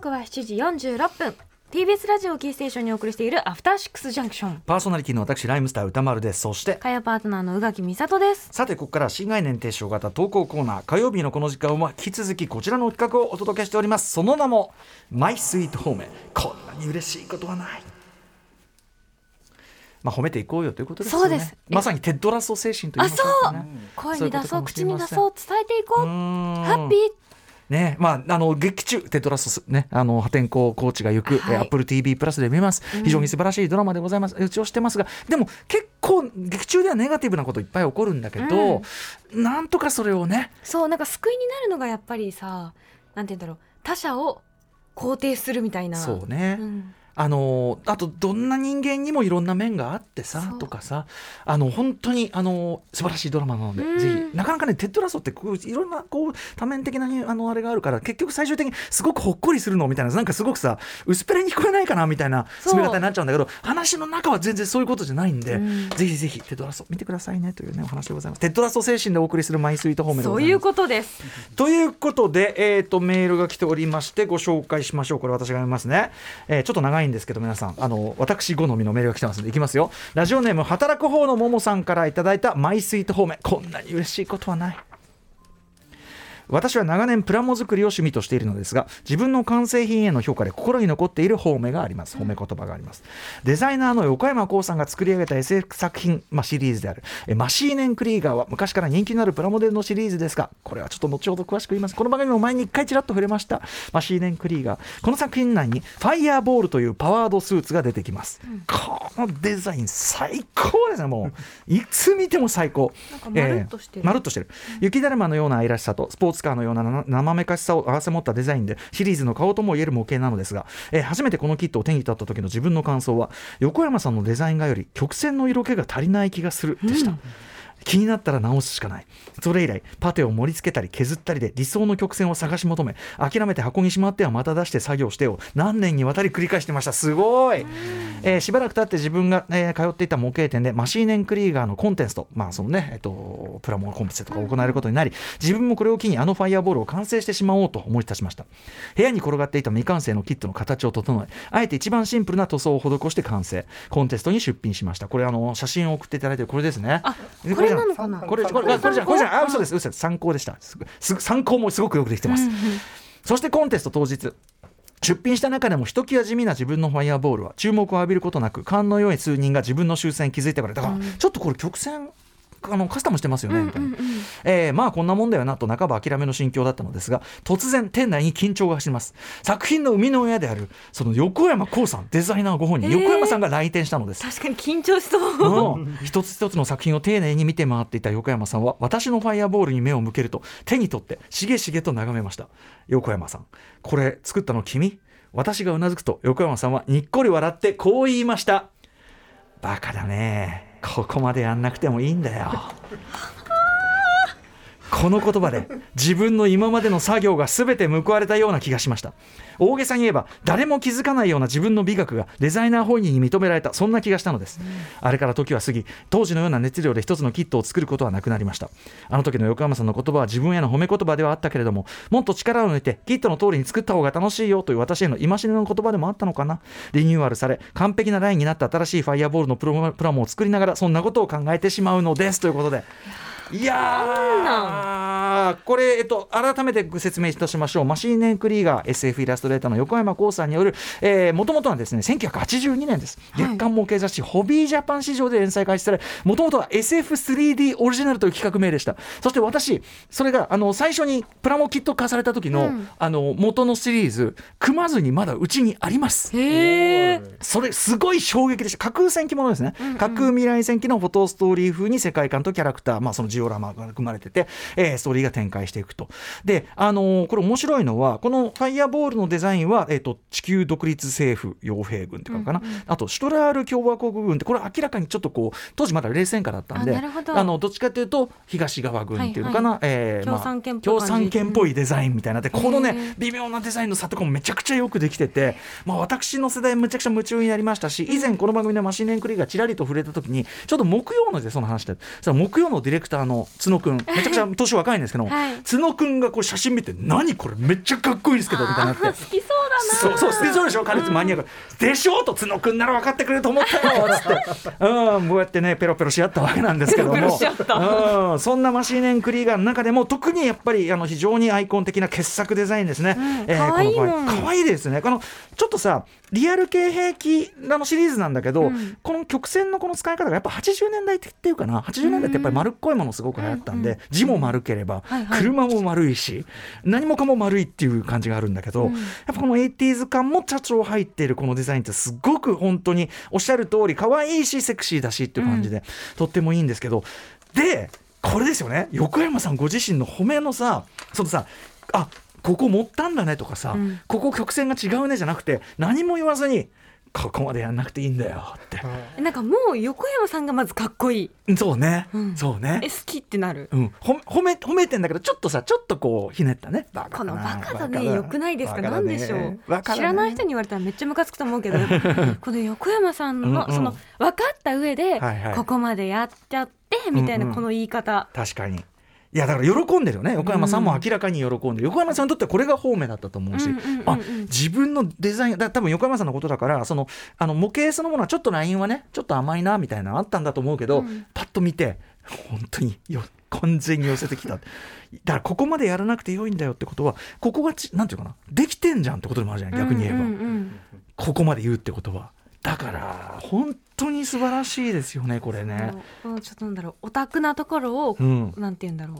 刻は7時46分。TBS ラジオキーステーションにお送りしているアフターシックスジャンクションパーソナリティの私ライムスター歌丸です。そして火曜パートナーの宇垣美里です。さてここから新概念提唱型投稿コーナー火曜日のこの時間は引き続きこちらの企画をお届けしております。その名もマイスイートホームこんなに嬉しいことはない。まあ褒めていこうよということですよね。そうです。まさにテッドラスト精神というかそう。ね声に出そう口に出うそう伝えていこう。ハッピーね。まあ、あの劇中、テトラス、ね、あの破天荒コーチが行く、はい。えー Apple TV プラスで見ます、非常に素晴らしいドラマでございます、うちをしてますが、でも結構、劇中ではネガティブなこといっぱい起こるんだけど、なんとかそれをね、そうなんか救いになるのがやっぱりさなんて言うんだろう。他者を肯定するみたいな。そうね。うんあのあとどんな人間にもいろんな面があってさとかさあの本当にあの素晴らしいドラマなので、うん。ぜひなかなかねテッドラストってこういろんなこう多面的なあのあれがあるから結局最終的にすごくほっこりするのみたいななんかすごくさ薄っぺらに聞こえないかなみたいなそう。進め方になっちゃうんだけど話の中は全然そういうことじゃないんで、うん。ぜひぜひテッドラスト見てくださいねというねお話でございます。テッドラスト精神でお送りするマイスイートホームそういうことです。ということで、えー、とメールが来ておりましてご紹介しましょう。これ私が読みますね、えーちょっと長いんですけど皆さん。あの私好みのメールが来てますのでいきますよ。ラジオネーム働く方のももさんからいただいたマイスイート方面。こんなに嬉しいことはない。私は長年プラモ作りを趣味としているのですが自分の完成品への評価で心に残っている褒めがあります。褒め言葉があります。デザイナーの横山光さんが作り上げた SF 作品、まあ、シリーズである。えマシーネンクリーガーは昔から人気のあるプラモデルのシリーズですがこれはちょっと後ほど詳しく言います。この番組も前に1回ちらっと触れました。マシーネンクリーガー。この作品内にファイヤーボールというパワードスーツが出てきます、このデザイン最高ですねもう。いつ見ても最高。なんかまるっとしてる。えーまるっとしてる。雪だるまのような愛らしさとスポーツカーのような生めかしさを併せ持ったデザインでシリーズの顔ともいえる模型なのですが、えー初めてこのキットを手に取った時の自分の感想は横山さんのデザイン画より曲線の色気が足りない気がするでした、気になったら直すしかない。それ以来パテを盛り付けたり削ったりで理想の曲線を探し求め諦めて箱にしまってはまた出して作業してを何年にわたり繰り返してました。すごい、えーしばらく経って自分が、えー通っていた模型店でマシーネンクリーガーのコンテストまあそのねえっとプラモコンテストが行われることになり自分もこれを機にあのファイアボールを完成してしまおうと思い立ちました。部屋に転がっていた未完成のキットの形を整えあえて一番シンプルな塗装を施して完成。コンテストに出品しました。これあの写真を送っていただいてるこれですね。これなのかな？これこれこれじゃんこれじゃん。あ嘘です嘘です。参考でした。参考もすごくよくできてます、そしてコンテスト当日出品した中でもひときわ地味な自分のファイアボールは注目を浴びることなく勘の良い数人が自分の修正に気づいてくれたから、ちょっとこれ曲線あのカスタムしてますよねみたいな、えーまあこんなもんだよなと半ば諦めの心境だったのですが突然店内に緊張が走ります。作品の生みの親であるその横山光さんデザイナーご本人、えー。横山さんが来店したのです。確かに緊張しそう。うん。一つ一つの作品を丁寧に見て回っていた横山さんは私のファイアボールに目を向けると手に取ってしげしげと眺めました。横山さんこれ作ったの君？私がうなずくと横山さんはにっこり笑ってこう言いました。バカだねここまでやんなくてもいいんだよ。この言葉で自分の今までの作業が全て報われたような気がしました。大げさに言えば誰も気づかないような自分の美学がデザイナー本人に認められたそんな気がしたのです、あれから時は過ぎ当時のような熱量で一つのキットを作ることはなくなりました。あの時の横山さんの言葉は自分への褒め言葉ではあったけれどももっと力を抜いてキットの通りに作った方が楽しいよという私への戒めの言葉でもあったのかな。リニューアルされ完璧なラインになった新しいファイアボールのプロプラモを作りながらそんなことを考えてしまうのです。ということで。いやー。これ、えっと、改めてご説明いたしましょう。マシーネンクリーガー SF イラストレーターの横山光さんによるもともとはですね1982年です。月刊模型雑誌、ホビージャパン市場で連載開始されもともとは SF3D オリジナルという企画名でした。そして私それがあの最初にプラモキット化された時の,、うん。あの元のシリーズ組まずにまだうちにあります。へえそれすごい衝撃でした。架空戦記ものですね、架空未来戦記のフォトストーリー風に世界観とキャラクター、まあ、そのジオラマが組まれてて、えーストーリーが展開していくと。で、あのーこれ面白いのはこのファイアボールのデザインは、えー、と地球独立政府傭兵軍っていうのかな、あとシュトラール共和国軍ってこれ明らかにちょっとこう当時まだ冷戦下だったんでど。のどっちかというと東側軍っていうのかな、えーまあ共産圏っぽい共感じ産圏っぽいデザインみたいな。でこのね微妙なデザインの差とかもめちゃくちゃよくできてて、まあ、私の世代むちゃくちゃ夢中になりましたし以前この番組でマシンネンクリーがちらりと触れた時にちょっと木曜のでその話でその木曜のディレクターの角くんめちゃくちゃ年若いんですけども、はい角くんがこう写真見て「何これめっちゃかっこいいですけど」みたいになって。好きそうそうそうそうでしょ彼マニアック、でしょと角くんなら分かってくれると思ったよつって。うんこうやってねペロペロし合ったわけなんですけども。うんそんなマシーネン・クリーガーの中でも特にやっぱりあの非常にアイコン的な傑作デザインですね、うんえー可愛いもん。この可愛いですね。このちょっとさリアル系兵器あのシリーズなんだけど、うん。この曲線のこの使い方がやっぱ80年代っていうかな。80年代ってやっぱり丸っこいものすごく流行ったんで、うん字も丸ければ、はいはい。車も丸いし何もかも丸いっていう感じがあるんだけど、うん。やっぱこの 80s 感も茶調入っているこのデザインってすごく本当におっしゃる通り可愛いしセクシーだしっていう感じで、とってもいいんですけど。でこれですよね。横山さんご自身の褒めのさそのさあここ持ったんだねとかさ、うん。ここ曲線が違うねじゃなくて何も言わずにここまでやんなくていいんだよって、なんかもう横山さんがまずかっこいい。そうね、うん。そうね。え好きってなる？うん、褒め褒め褒めてんだけどちょっとさちょっとこうひねったね。バカこのバカだねよくないですか？なんでしょう？知らない人に言われたらめっちゃムカつくと思うけど。この横山さんのその分かった上でここまでやっちゃってみたいなん。この言い方。確かにいやだから喜んでるよね。横山さんも明らかに喜んでる、横山さんにとってはこれが方面だったと思うし、うんうんうんうん。あ自分のデザインだ多分横山さんのことだからそのあの模型そのものはちょっとラインはねちょっと甘いなみたいなのあったんだと思うけど、うん。パッと見て本当によ完全に寄せてきた。だからここまでやらなくてよいんだよってことはここがちなんていうかなできてんじゃんってことでもあるじゃない逆に言えば、うんうんうんここまで言うってことは。だから本当に素晴らしいですよねこれね。ちょっとなんだろう。オタクなところをうん。なんて言うんだろう。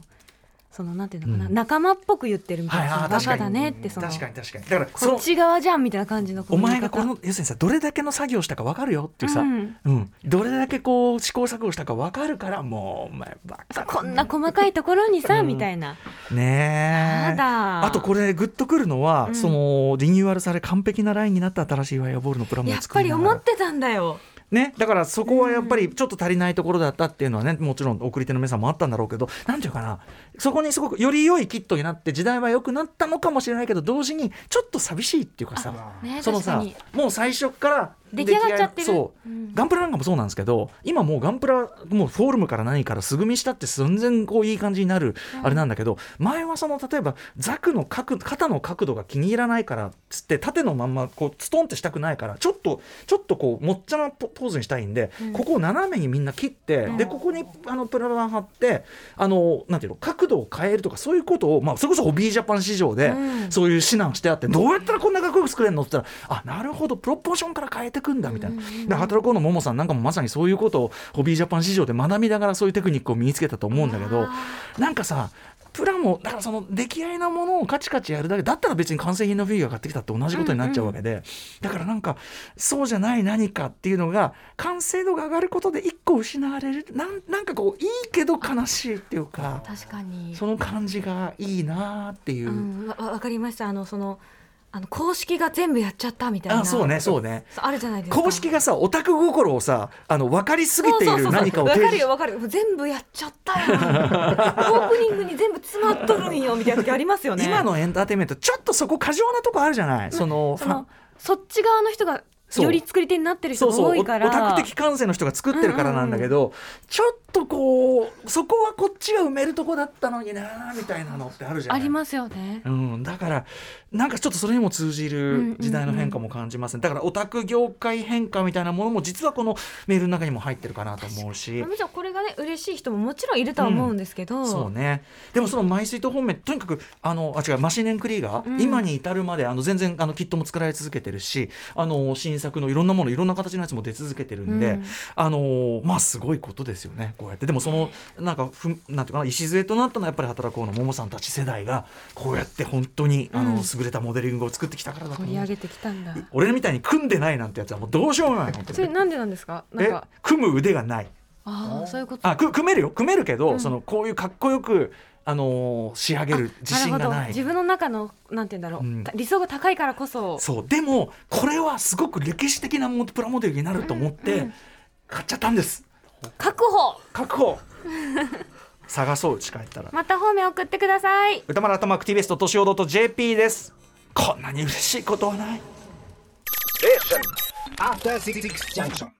そのなんていうのかな、うん。仲間っぽく言ってるみたいな、はいはいバカだ確かに。ねってその。確かに確かに。だからこっち側じゃんみたいな感じのお前がこのの要するにさどれだけの作業したか分かるよっていうさ、ううん。んどれだけこう試行錯誤したか分かるからもうお前バカこんな細かいところにさ、うん。みたいな。ねえ。あとこれグッとくるのは、うん。そのリニューアルされ完璧なラインになった新しいワイヤーボールのプラモをやっぱり思ってたんだよね、だからそこはやっぱりちょっと足りないところだったっていうのはねもちろん送り手の皆さんもあったんだろうけどなんていうかな。そこにすごくより良いキットになって時代は良くなったのかもしれないけど同時にちょっと寂しいっていうかさねそのさもう最初から出来上がっちゃってる。そう、うん。ガンプラなんかもそうなんですけど今もうガンプラもうフォルムから何から素組みしたって全然こういい感じになるあれなんだけど、前はその例えばザクの角肩の角度が気に入らないからっつって縦のまんまこうストンってしたくないからちょっとちょっとこうもっちゃなポポーズにしたいんで、うん。ここを斜めにみんな切って、うん。でここにあのプラ板貼ってあのなんていうの角度を変えるとかそういうことを、まあ、それこそホビージャパン誌上で、うん。そういう指南してあってどうやったらこんなかっこよく作れるのって言ったらあなるほどプロポーションから変えてくんだみたいな。うんうんうん。で働こうのももさんなんかもまさにそういうことをホビージャパン誌上で学びながらそういうテクニックを身につけたと思うんだけどなんかさプラもだからその出来合いなものをカチカチやるだけだったら別に完成品のフィギュア買ってきたって同じことになっちゃうわけで、だからなんかそうじゃない何かっていうのが完成度が上がることで一個失われるなんなんかこういいけど悲しいっていうか確かに。その感じがいいなっていう。うん、わわかりました。あのそのあの公式が全部やっちゃったみたいな。あそうねそうね。あるじゃないですか。公式がさオタク心をさあの分かりすぎている何かをわかるよわかるよ。全部やっちゃったよ。オープニングに全部詰まっとるんよみたいな時ありますよね。今のエンターテインメントちょっとそこ過剰なとこあるじゃない？そのそのそっち側の人がより作り手になってる人が多いから。タク的感性の人が作ってるからなんだけど、ちょっとこうそこはこっちが埋めるとこだったのになみたいなのってあるじゃない？ありますよね。うん、だからなんかちょっとそれにも通じる時代の変化も感じますね、だからオタク業界変化みたいなものも実はこのメールの中にも入ってるかなと思うし。もちろんこれがね嬉しい人ももちろんいるとは思うんですけど、そうね。でもそのマイスイート本命とにかくあのあ違うマシネンクリーガー、うん今に至るまであの全然あのキットも作られ続けてるしあの新作のいろんなものいろんな形のやつも出続けてるんで、うん。あのまあすごいことですよね。こうやって。でもそのなんかふなんていうかな礎となったのはやっぱり働こうのももさんたち世代がこうやって本当にあの、うん優れたモデリングを作ってきたからだと思う。盛り上げてきたんだ。俺みたいに組んでないなんてやつはもうどうしようもない。それなんでなんですか？なんえか組む腕がない。ああそういうこと。あく組めるよ。組めるけど、うん。そのこういうかっこよくあのー仕上げる自信がないなるほど。自分の中のなんて言うんだろう、うん。理想が高いからこそ。そう。でもこれはすごく歴史的なモプラモデルになると思って買っちゃったんです。確保。確保。探そううち帰ったら。また方面送ってください。歌丸頭クティベストとしおどと JP です。こんなに嬉しいことはない。After Six Junction.